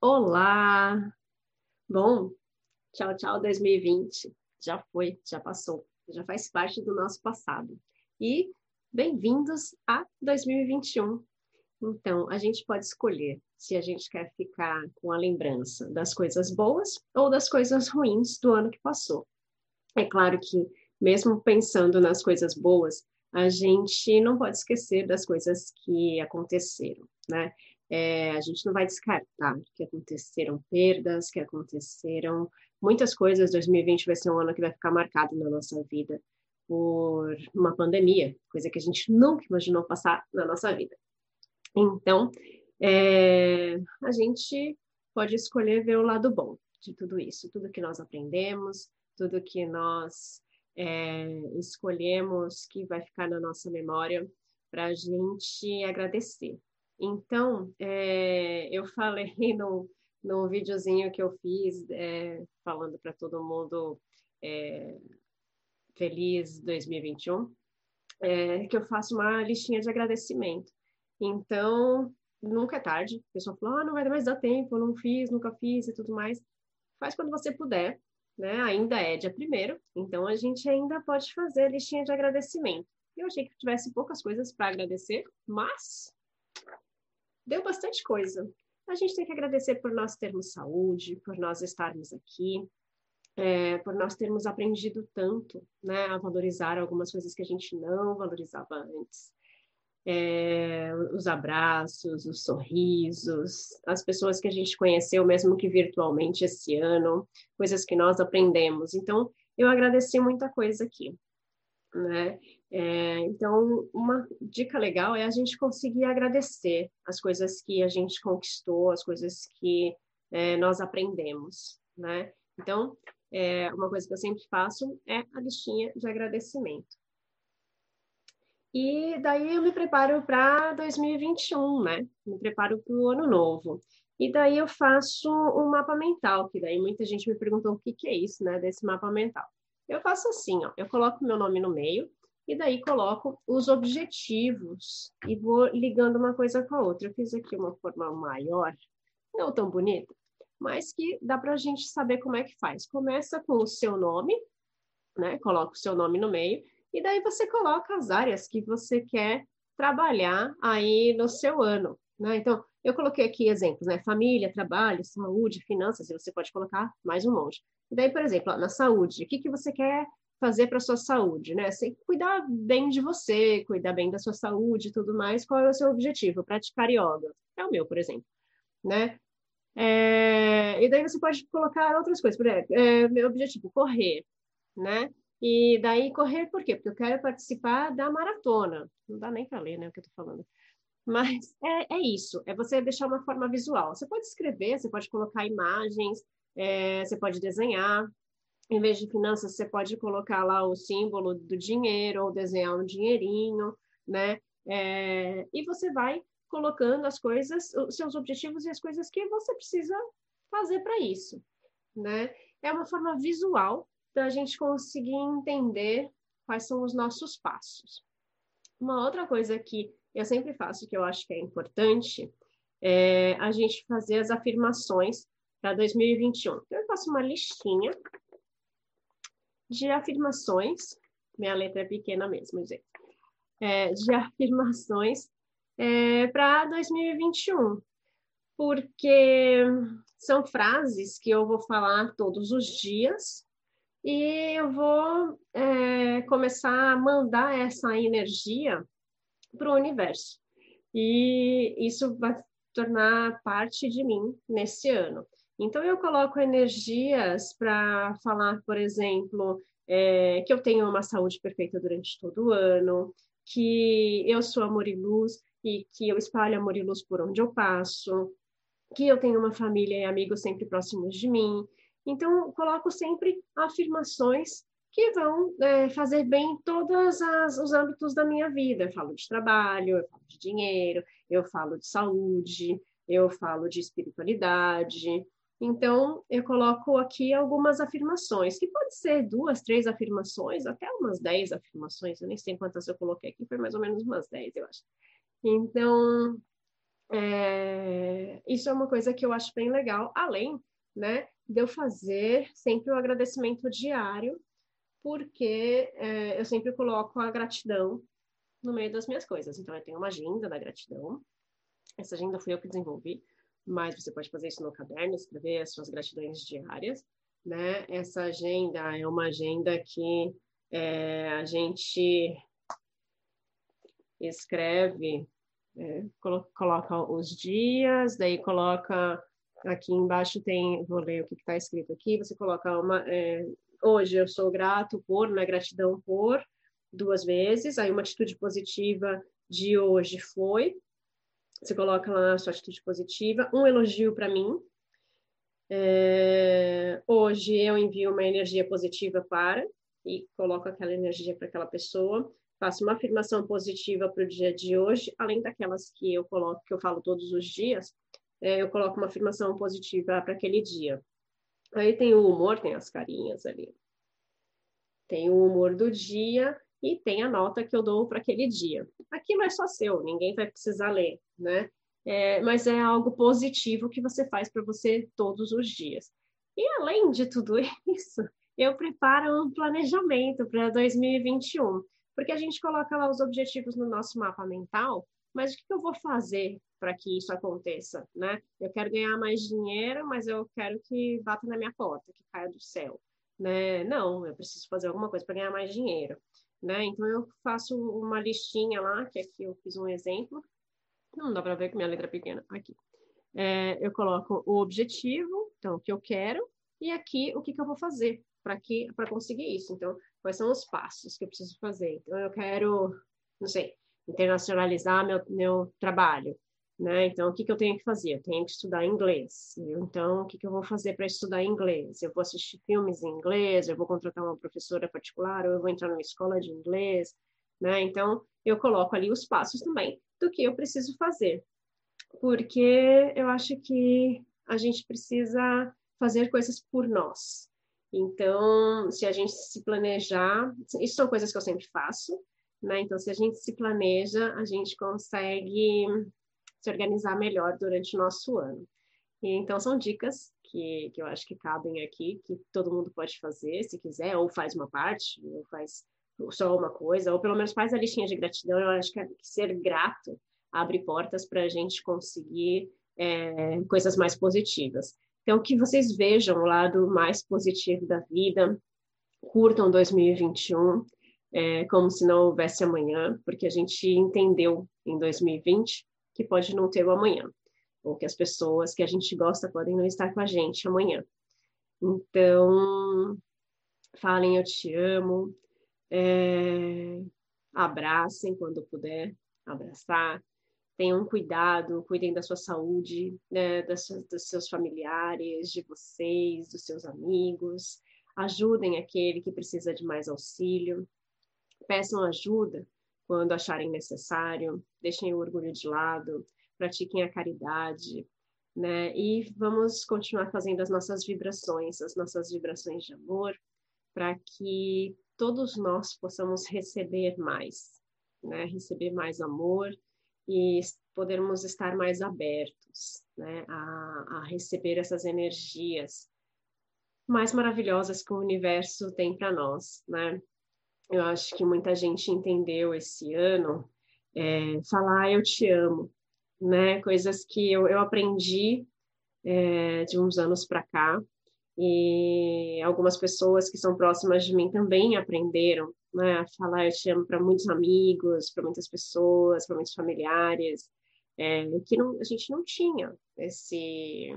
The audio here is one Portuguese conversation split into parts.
Olá! Bom, tchau, tchau 2020. Já foi, já passou, já faz parte do nosso passado. E bem-vindos a 2021. Então, a gente pode escolher se a gente quer ficar com a lembrança das coisas boas ou das coisas ruins do ano que passou. É claro que, mesmo pensando nas coisas boas, a gente não pode esquecer das coisas que aconteceram, né? É, a gente não vai descartar que aconteceram perdas, que aconteceram muitas coisas. 2020 vai ser um ano que vai ficar marcado na nossa vida por uma pandemia, coisa que a gente nunca imaginou passar na nossa vida. Então, é, a gente pode escolher ver o lado bom de tudo isso, tudo que nós aprendemos, tudo que nós é, escolhemos que vai ficar na nossa memória para a gente agradecer. Então, é, eu falei no, videozinho que eu fiz, é, falando para todo mundo é, feliz 2021, é, que eu faço uma listinha de agradecimento. Então, nunca é tarde. A pessoa falou, ah, não vai mais dar tempo, não fiz, nunca fiz e tudo mais. Faz quando você puder, né? Ainda é dia primeiro, então a gente ainda pode fazer a listinha de agradecimento. Eu achei que tivesse poucas coisas para agradecer, mas deu bastante coisa. A gente tem que agradecer por nós termos saúde, por nós estarmos aqui, é, por nós termos aprendido tanto, né, a valorizar algumas coisas que a gente não valorizava antes. É, os abraços, os sorrisos, as pessoas que a gente conheceu, mesmo que virtualmente esse ano, coisas que nós aprendemos. Então, eu agradeci muita coisa aqui, né? É, então, uma dica legal é a gente conseguir agradecer as coisas que a gente conquistou, as coisas que é, nós aprendemos, né? Então, é, uma coisa que eu sempre faço é a listinha de agradecimento. E daí eu me preparo para 2021, né? Me preparo para o ano novo. E daí eu faço um mapa mental, que daí muita gente me perguntou o que, que é isso, né, desse mapa mental. Eu faço assim, ó, eu coloco meu nome no meio, e daí coloco os objetivos e vou ligando uma coisa com a outra. Eu fiz aqui uma forma maior, não tão bonita, mas que dá para a gente saber como é que faz. Começa com o seu nome, né? Coloca o seu nome no meio, e daí você coloca as áreas que você quer trabalhar aí no seu ano, né? Então, eu coloquei aqui exemplos, né? Família, trabalho, saúde, finanças, e você pode colocar mais um monte. E daí, por exemplo, ó, na saúde, o que, que você quer fazer para sua saúde, né? Você cuidar bem de você, cuidar bem da sua saúde e tudo mais. Qual é o seu objetivo? Praticar yoga. É o meu, por exemplo, né? É, e daí você pode colocar outras coisas. Por exemplo, é, meu objetivo, correr, né? E daí correr por quê? Porque eu quero participar da maratona. Não dá nem para ler, né, o que eu tô falando. Mas é, é isso, é você deixar uma forma visual. Você pode escrever, você pode colocar imagens, é, você pode desenhar, em vez de finanças, você pode colocar lá o símbolo do dinheiro ou desenhar um dinheirinho, né? É, e você vai colocando as coisas, os seus objetivos e as coisas que você precisa fazer para isso, né? É uma forma visual da gente conseguir entender quais são os nossos passos. Uma outra coisa que eu sempre faço, que eu acho que é importante, é a gente fazer as afirmações para 2021. Então, eu faço uma listinha de afirmações, minha letra é pequena mesmo, gente, é, de afirmações é, para 2021, porque são frases que eu vou falar todos os dias e eu vou é, começar a mandar essa energia para o universo. E isso vai tornar parte de mim nesse ano. Então, eu coloco energias para falar, por exemplo, é, que eu tenho uma saúde perfeita durante todo o ano, que eu sou amor e luz, e que eu espalho amor e luz por onde eu passo, que eu tenho uma família e amigos sempre próximos de mim. Então, coloco sempre afirmações que vão é, fazer bem em todos os âmbitos da minha vida. Eu falo de trabalho, eu falo de dinheiro, eu falo de saúde, eu falo de espiritualidade. Então, eu coloco aqui algumas afirmações, que pode ser duas, três afirmações, até umas dez afirmações, eu nem sei quantas eu coloquei aqui, foi mais ou menos umas dez, eu acho. Então, é, isso é uma coisa que eu acho bem legal, além né, de eu fazer sempre o um agradecimento diário, porque é, eu sempre coloco a gratidão no meio das minhas coisas. Então, eu tenho uma agenda da gratidão, essa agenda fui eu que desenvolvi, mas você pode fazer isso no caderno, escrever as suas gratidões diárias, né? Essa agenda é uma agenda que é, a gente escreve, é, coloca os dias, daí coloca aqui embaixo tem, vou ler o que está escrito aqui, você coloca uma, é, hoje eu sou grato por, na gratidão por, duas vezes, aí uma atitude positiva de hoje foi, você coloca lá a sua atitude positiva, um elogio para mim, é, hoje eu envio uma energia positiva para, e coloco aquela energia para aquela pessoa, faço uma afirmação positiva para o dia de hoje, além daquelas que eu coloco, que eu falo todos os dias, é, eu coloco uma afirmação positiva para aquele dia. Aí tem o humor, tem as carinhas ali. Tem o humor do dia e tem a nota que eu dou para aquele dia. Aquilo é só seu, ninguém vai precisar ler, né? É, mas é algo positivo que você faz para você todos os dias. E além de tudo isso, eu preparo um planejamento para 2021 porque a gente coloca lá os objetivos no nosso mapa mental, mas o que eu vou fazer para que isso aconteça, né? Eu quero ganhar mais dinheiro, mas eu quero que bata na minha porta, que caia do céu, né? Não, eu preciso fazer alguma coisa para ganhar mais dinheiro, né? Então eu faço uma listinha lá, que aqui eu fiz um exemplo, não dá para ver com minha letra pequena, aqui. É, eu coloco o objetivo, então o que eu quero, e aqui o que, que eu vou fazer para conseguir isso. Então, quais são os passos que eu preciso fazer? Então, eu quero, não sei, internacionalizar meu, meu trabalho, né? Então, o que, que eu tenho que fazer? Eu tenho que estudar inglês. Então, o que, que eu vou fazer para estudar inglês? Eu vou assistir filmes em inglês, eu vou contratar uma professora particular, ou eu vou entrar numa escola de inglês, né? Então, eu coloco ali os passos também do que eu preciso fazer. Porque eu acho que a gente precisa fazer coisas por nós, então, se a gente se planejar, isso são coisas que eu sempre faço, né? Então, se a gente se planeja, a gente consegue se organizar melhor durante o nosso ano. E, então, são dicas que, que eu acho que cabem aqui, que todo mundo pode fazer, se quiser, ou faz uma parte, ou faz só uma coisa, ou pelo menos faz a listinha de gratidão. Eu acho que ser grato abre portas para a gente conseguir é, coisas mais positivas. Então, que vocês vejam o lado mais positivo da vida, curtam 2021 é, como se não houvesse amanhã, porque a gente entendeu em 2020 que pode não ter o amanhã, ou que as pessoas que a gente gosta podem não estar com a gente amanhã. Então, falem eu te amo, é, abracem quando puder abraçar, tenham cuidado, cuidem da sua saúde, né, das, dos seus familiares, de vocês, dos seus amigos, ajudem aquele que precisa de mais auxílio, peçam ajuda quando acharem necessário, deixem o orgulho de lado, pratiquem a caridade, né? E vamos continuar fazendo as nossas vibrações, as nossas vibrações de amor, para que todos nós possamos receber mais, né? Receber mais amor, e podermos estar mais abertos né, a, a receber essas energias mais maravilhosas que o universo tem para nós, né? Eu acho que muita gente entendeu esse ano é, falar ah, eu te amo, né? Coisas que eu, eu aprendi é, de uns anos para cá e algumas pessoas que são próximas de mim também aprenderam né, falar eu te amo para muitos amigos, para muitas pessoas, para muitos familiares, é, que não, a gente não tinha esse,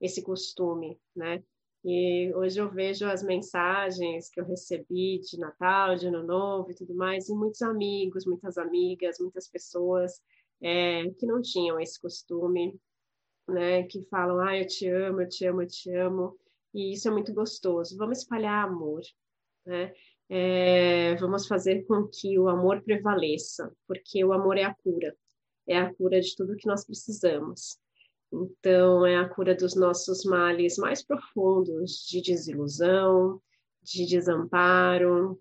esse costume, né? E hoje eu vejo as mensagens que eu recebi de Natal, de Ano Novo e tudo mais, e muitos amigos, muitas amigas, muitas pessoas é, que não tinham esse costume, né? Que falam, ah, eu te amo, eu te amo, eu te amo. E isso é muito gostoso. Vamos espalhar amor, né? É, vamos fazer com que o amor prevaleça, porque o amor é a cura, é a cura de tudo que nós precisamos. Então, é a cura dos nossos males mais profundos, de desilusão, de desamparo,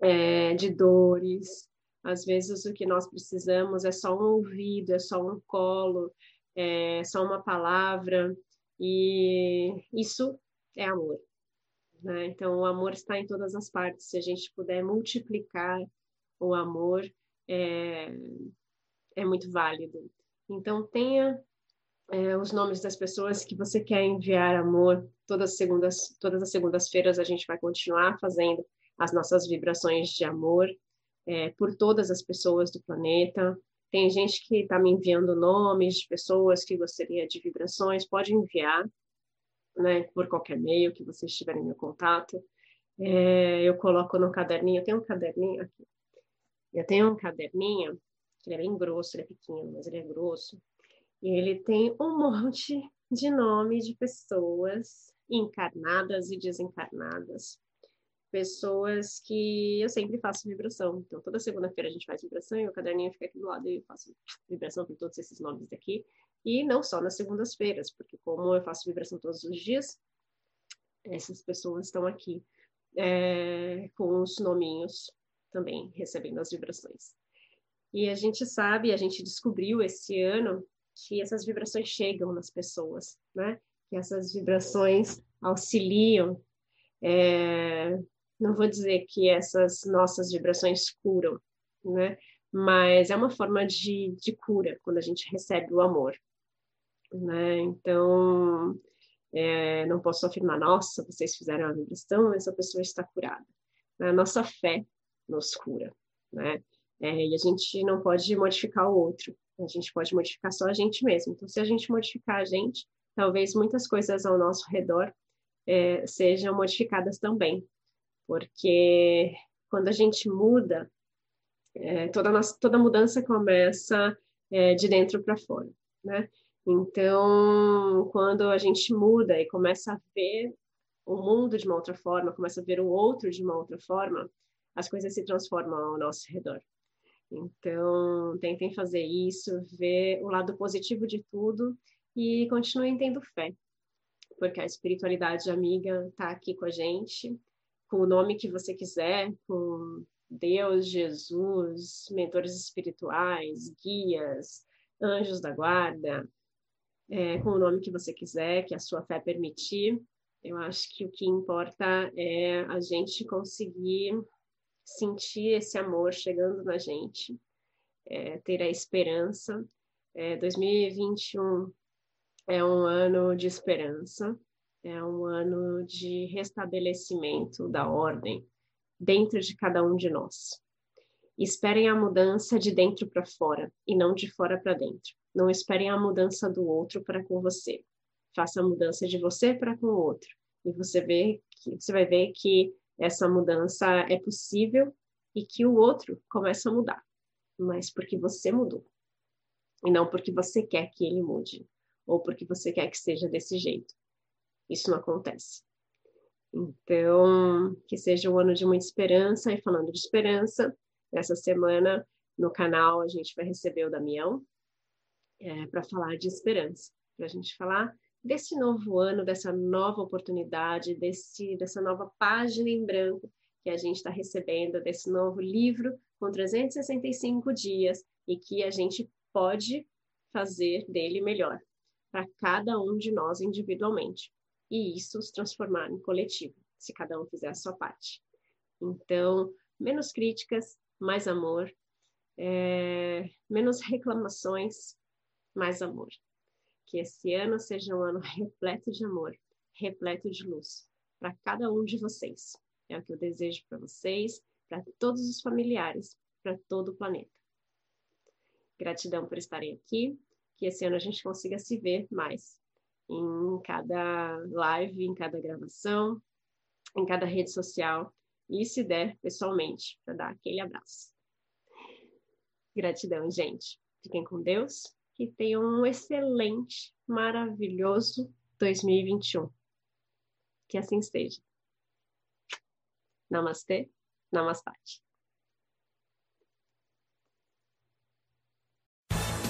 é, de dores. Às vezes, o que nós precisamos é só um ouvido, é só um colo, é só uma palavra, e isso é amor. Né? Então, o amor está em todas as partes. Se a gente puder multiplicar o amor, é, é muito válido. Então, tenha é, os nomes das pessoas que você quer enviar amor. Todas as segundas, todas as segundas-feiras a gente vai continuar fazendo as nossas vibrações de amor é, por todas as pessoas do planeta. Tem gente que está me enviando nomes de pessoas que gostaria de vibrações, pode enviar, né, por qualquer meio que vocês tiverem meu contato. É, eu coloco no caderninho, eu tenho um caderninho aqui. Eu tenho um caderninho, que ele é bem grosso, ele é pequeno, mas ele é grosso. E ele tem um monte de nomes de pessoas encarnadas e desencarnadas. Pessoas que eu sempre faço vibração. Então, toda segunda-feira a gente faz vibração e o caderninho fica aqui do lado e eu faço vibração com todos esses nomes daqui. E não só nas segundas-feiras, porque como eu faço vibração todos os dias, essas pessoas estão aqui é, com os nominhos também recebendo as vibrações. E a gente sabe, a gente descobriu esse ano que essas vibrações chegam nas pessoas, né? Que essas vibrações auxiliam. É, não vou dizer que essas nossas vibrações curam, né? Mas é uma forma de, de cura quando a gente recebe o amor, né? Então, é, não posso afirmar, nossa, vocês fizeram a vibração, essa pessoa está curada. A nossa fé nos cura, né? É, e a gente não pode modificar o outro, a gente pode modificar só a gente mesmo. Então, se a gente modificar a gente, talvez muitas coisas ao nosso redor é, sejam modificadas também. Porque quando a gente muda, é, toda, nossa, toda mudança começa é, de dentro para fora, né? Então, quando a gente muda e começa a ver o mundo de uma outra forma, começa a ver o outro de uma outra forma, as coisas se transformam ao nosso redor. Então, tentem fazer isso, ver o lado positivo de tudo e continuem tendo fé, porque a espiritualidade amiga está aqui com a gente, com o nome que você quiser, com Deus, Jesus, mentores espirituais, guias, anjos da guarda, é, com o nome que você quiser, que a sua fé permitir. Eu acho que o que importa é a gente conseguir sentir esse amor chegando na gente, é, ter a esperança. É, 2021 é um ano de esperança, é um ano de restabelecimento da ordem dentro de cada um de nós. Esperem a mudança de dentro para fora e não de fora para dentro. Não esperem a mudança do outro para com você. Faça a mudança de você para com o outro. E você vê que você vai ver que essa mudança é possível e que o outro começa a mudar, mas porque você mudou. E não porque você quer que ele mude, ou porque você quer que seja desse jeito. Isso não acontece. Então, que seja um ano de muita esperança. E falando de esperança, essa semana no canal a gente vai receber o Damião é, para falar de esperança, para a gente falar desse novo ano, dessa nova oportunidade, desse, dessa nova página em branco que a gente está recebendo, desse novo livro com 365 dias e que a gente pode fazer dele melhor para cada um de nós individualmente. E isso se transformar em coletivo, se cada um fizer a sua parte. Então, menos críticas, mais amor, é, menos reclamações, mais amor. Que esse ano seja um ano repleto de amor, repleto de luz para cada um de vocês. É o que eu desejo para vocês, para todos os familiares, para todo o planeta. Gratidão por estarem aqui, que esse ano a gente consiga se ver mais em cada live, em cada gravação, em cada rede social e, se der, pessoalmente, para dar aquele abraço. Gratidão, gente. Fiquem com Deus e tenham um excelente, maravilhoso 2021. Que assim esteja. Namastê, Namaste.